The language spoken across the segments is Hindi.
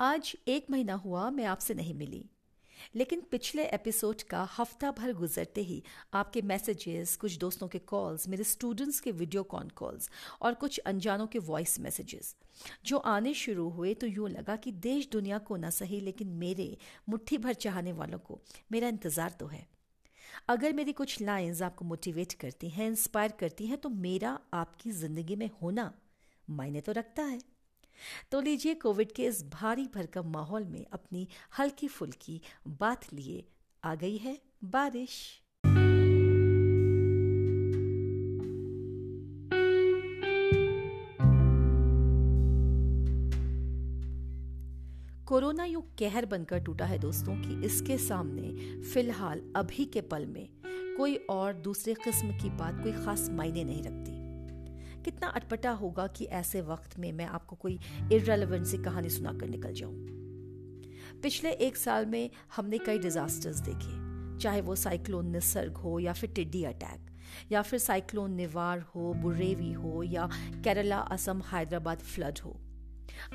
आज एक महीना हुआ मैं आपसे नहीं मिली। लेकिन पिछले एपिसोड का हफ़्ता भर गुजरते ही आपके मैसेजेस, कुछ दोस्तों के कॉल्स, मेरे स्टूडेंट्स के वीडियो कॉन कॉल्स और कुछ अनजानों के वॉइस मैसेजेस, जो आने शुरू हुए तो यूँ लगा कि देश दुनिया को ना सही लेकिन मेरे मुट्ठी भर चाहने वालों को मेरा इंतज़ार तो है। अगर मेरी कुछ लाइंस आपको मोटिवेट करती हैं, इंस्पायर करती हैं तो मेरा आपकी ज़िंदगी में होना मायने तो रखता है। तो लीजिए कोविड के इस भारी भरकम माहौल में अपनी हल्की फुल्की बात लिए आ गई है बारिश। कोरोना यू कहर बनकर टूटा है दोस्तों कि इसके सामने फ़िलहाल अभी के पल में कोई और दूसरे किस्म की बात कोई खास मायने नहीं रखती। कितना अटपटा होगा कि ऐसे वक्त में मैं आपको कोई इरेलीवेंट सी कहानी सुनाकर निकल जाऊँ? पिछले एक साल में हमने कई डिजास्टर्स देखे, चाहे वो साइक्लोन निसर्ग हो या फिर टिड्डी अटैक या फिर साइक्लोन निवार हो, बुरेवी हो, या केरला, असम, हैदराबाद फ्लड हो।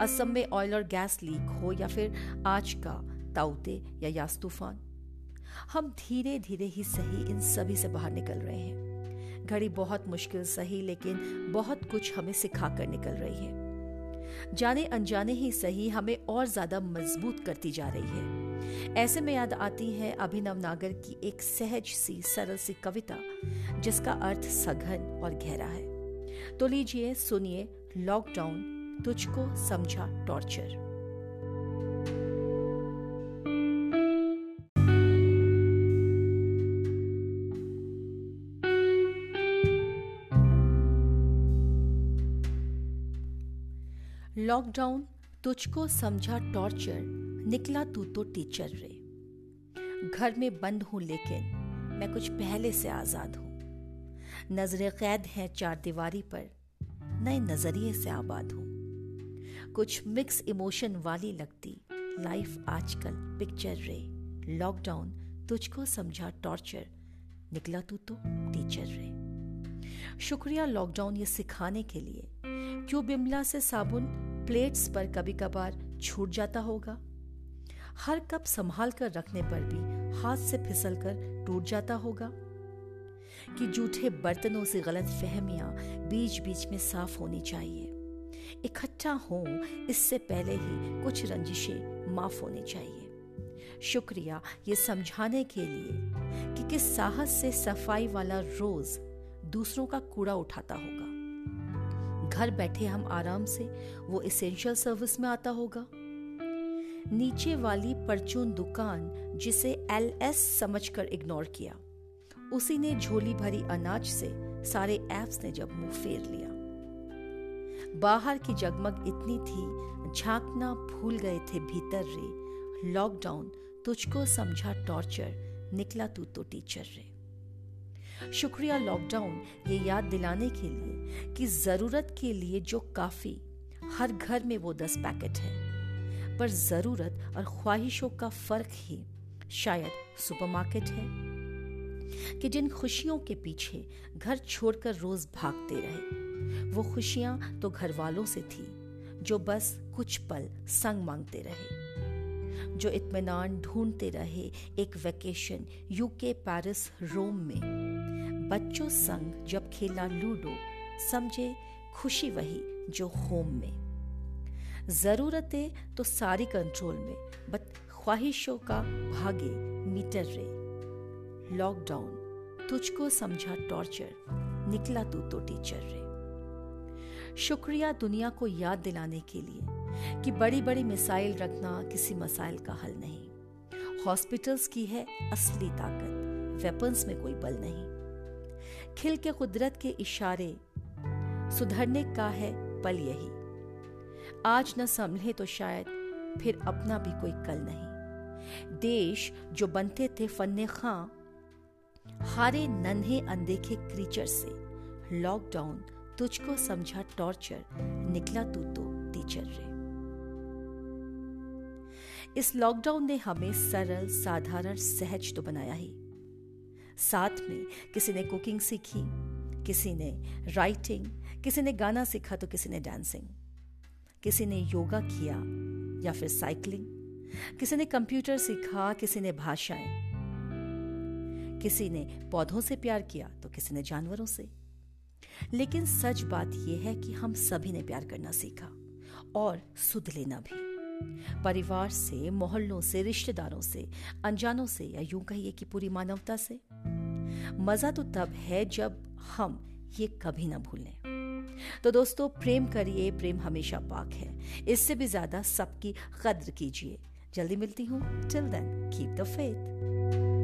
असम में ऑयल और गैस लीक हो या फिर आज का ताउते या यास तूफ़ान। हम धीरे धीरे ही सही इन सभी से बाहर निकल रहे हैं। घड़ी बहुत मुश्किल, सही, लेकिन बहुत कुछ हमें सिखा कर निकल रही है। जाने अनजाने ही सही हमें और ज़्यादा मज़बूत करती जा रही है। ऐसे में याद आती है अभिनव नागर की एक सहज सी, सरल सी कविता, जिसका अर्थ सघन और गहरा है। तो लीजिए, सुनिए, लॉकडाउन, तुझको समझा टॉर्चर। लॉकडाउन, तुझको समझा टॉर्चर, निकला तू तो टीचर रे। घर में बंद हूँ लेकिन मैं कुछ पहले से आज़ाद हूँ। नज़रें कैद हैं चार दीवारी पर, नए नज़रिए से आबाद हूँ। कुछ मिक्स इमोशन वाली लगती लाइफ आजकल पिक्चर रे। लॉकडाउन, तुझको समझा टॉर्चर, निकला तू तो टीचर रे। शुक्रिया लॉकडाउन ये सिखाने के लिए। क्यों बिमला से साबुन प्लेट्स पर कभी कभार छूट जाता होगा। हर कप संभाल कर रखने पर भी हाथ से फिसल कर टूट जाता होगा। कि जूठे बर्तनों से गलत फहमियाँ बीच बीच में साफ़ होनी चाहिए। इकट्ठा हो, इससे पहले ही कुछ रंजिशें माफ़ होनी चाहिए। शुक्रिया ये समझाने के लिए कि किस साहस से सफ़ाई वाला रोज दूसरों का कूड़ा उठाता होगा। घर बैठे हम आराम से वो इसेंशियल सर्विस में आता होगा। नीचे वाली परचून दुकान जिसे एल एस समझकर इग्नोर किया। उसी ने झोली भरी अनाज से सारे एप्स ने जब मुँह फेर लिया। बाहर की जगमग इतनी थी, झांकना भूल गए थे भीतर रे। लॉकडाउन तुझको समझा टॉर्चर निकला तू तो टीचर रे। शुक्रिया लॉकडाउन ये याद दिलाने के लिए कि ज़रूरत के लिए जो काफ़ी, हर घर में वो दस पैकेट है। पर ज़रूरत और ख्वाहिशों का फ़र्क ही शायद सुपरमार्केट है कि जिन खुशियों के पीछे घर छोड़कर रोज भागते रहे, वो खुशियाँ तो घर वालों से थी, जो बस कुछ पल संग मांगते रहे, जो इत्मीनान ढूंढते रहे एक वेकेशन यूके पेरिस रोम में। बच्चों संग जब खेला लूडो, समझे, खुशी वही जो होम में। जरूरतें तो सारी कंट्रोल में बट ख्वाहिशों का भागे मीटर रे। लॉकडाउन तुझको समझा टॉर्चर निकला तू तो टीचर रे। शुक्रिया दुनिया को याद दिलाने के लिए कि बड़ी बड़ी मिसाइल रखना किसी मसाइल का हल नहीं। हॉस्पिटल्स की है असली ताकत वेपन्स में कोई बल नहीं। खिल के कुदरत के इशारे सुधरने का है पल यही। आज न संभले तो शायद फिर अपना भी कोई कल नहीं। देश जो बनते थे फन्ने खां, हारे नन्हे अनदेखे क्रीचर से। लॉकडाउन तुझको समझा टॉर्चर निकला तू तो टीचर रे। इस लॉकडाउन ने हमें सरल, साधारण, सहज तो बनाया ही। साथ में किसी ने कुकिंग सीखी, किसी ने राइटिंग किसी ने गाना सीखा तो किसी ने डांसिंग किसी ने योगा किया या फिर साइकिलिंग किसी ने कंप्यूटर सीखा, किसी ने भाषाएँ, किसी ने पौधों से प्यार किया तो किसी ने जानवरों से। लेकिन सच बात यह है कि हम सभी ने प्यार करना सीखा और सुध लेना भी। परिवार से, मोहल्लों से, रिश्तेदारों से, अनजानों से या यूँ कहिए कि पूरी मानवता से। मज़ा तो तब है जब हम ये कभी ना भूलें। तो दोस्तों, प्रेम करिए, प्रेम हमेशा पाक है। इससे भी ज़्यादा सबकी कद्र कीजिए। जल्दी मिलती हूँ। Till then keep the faith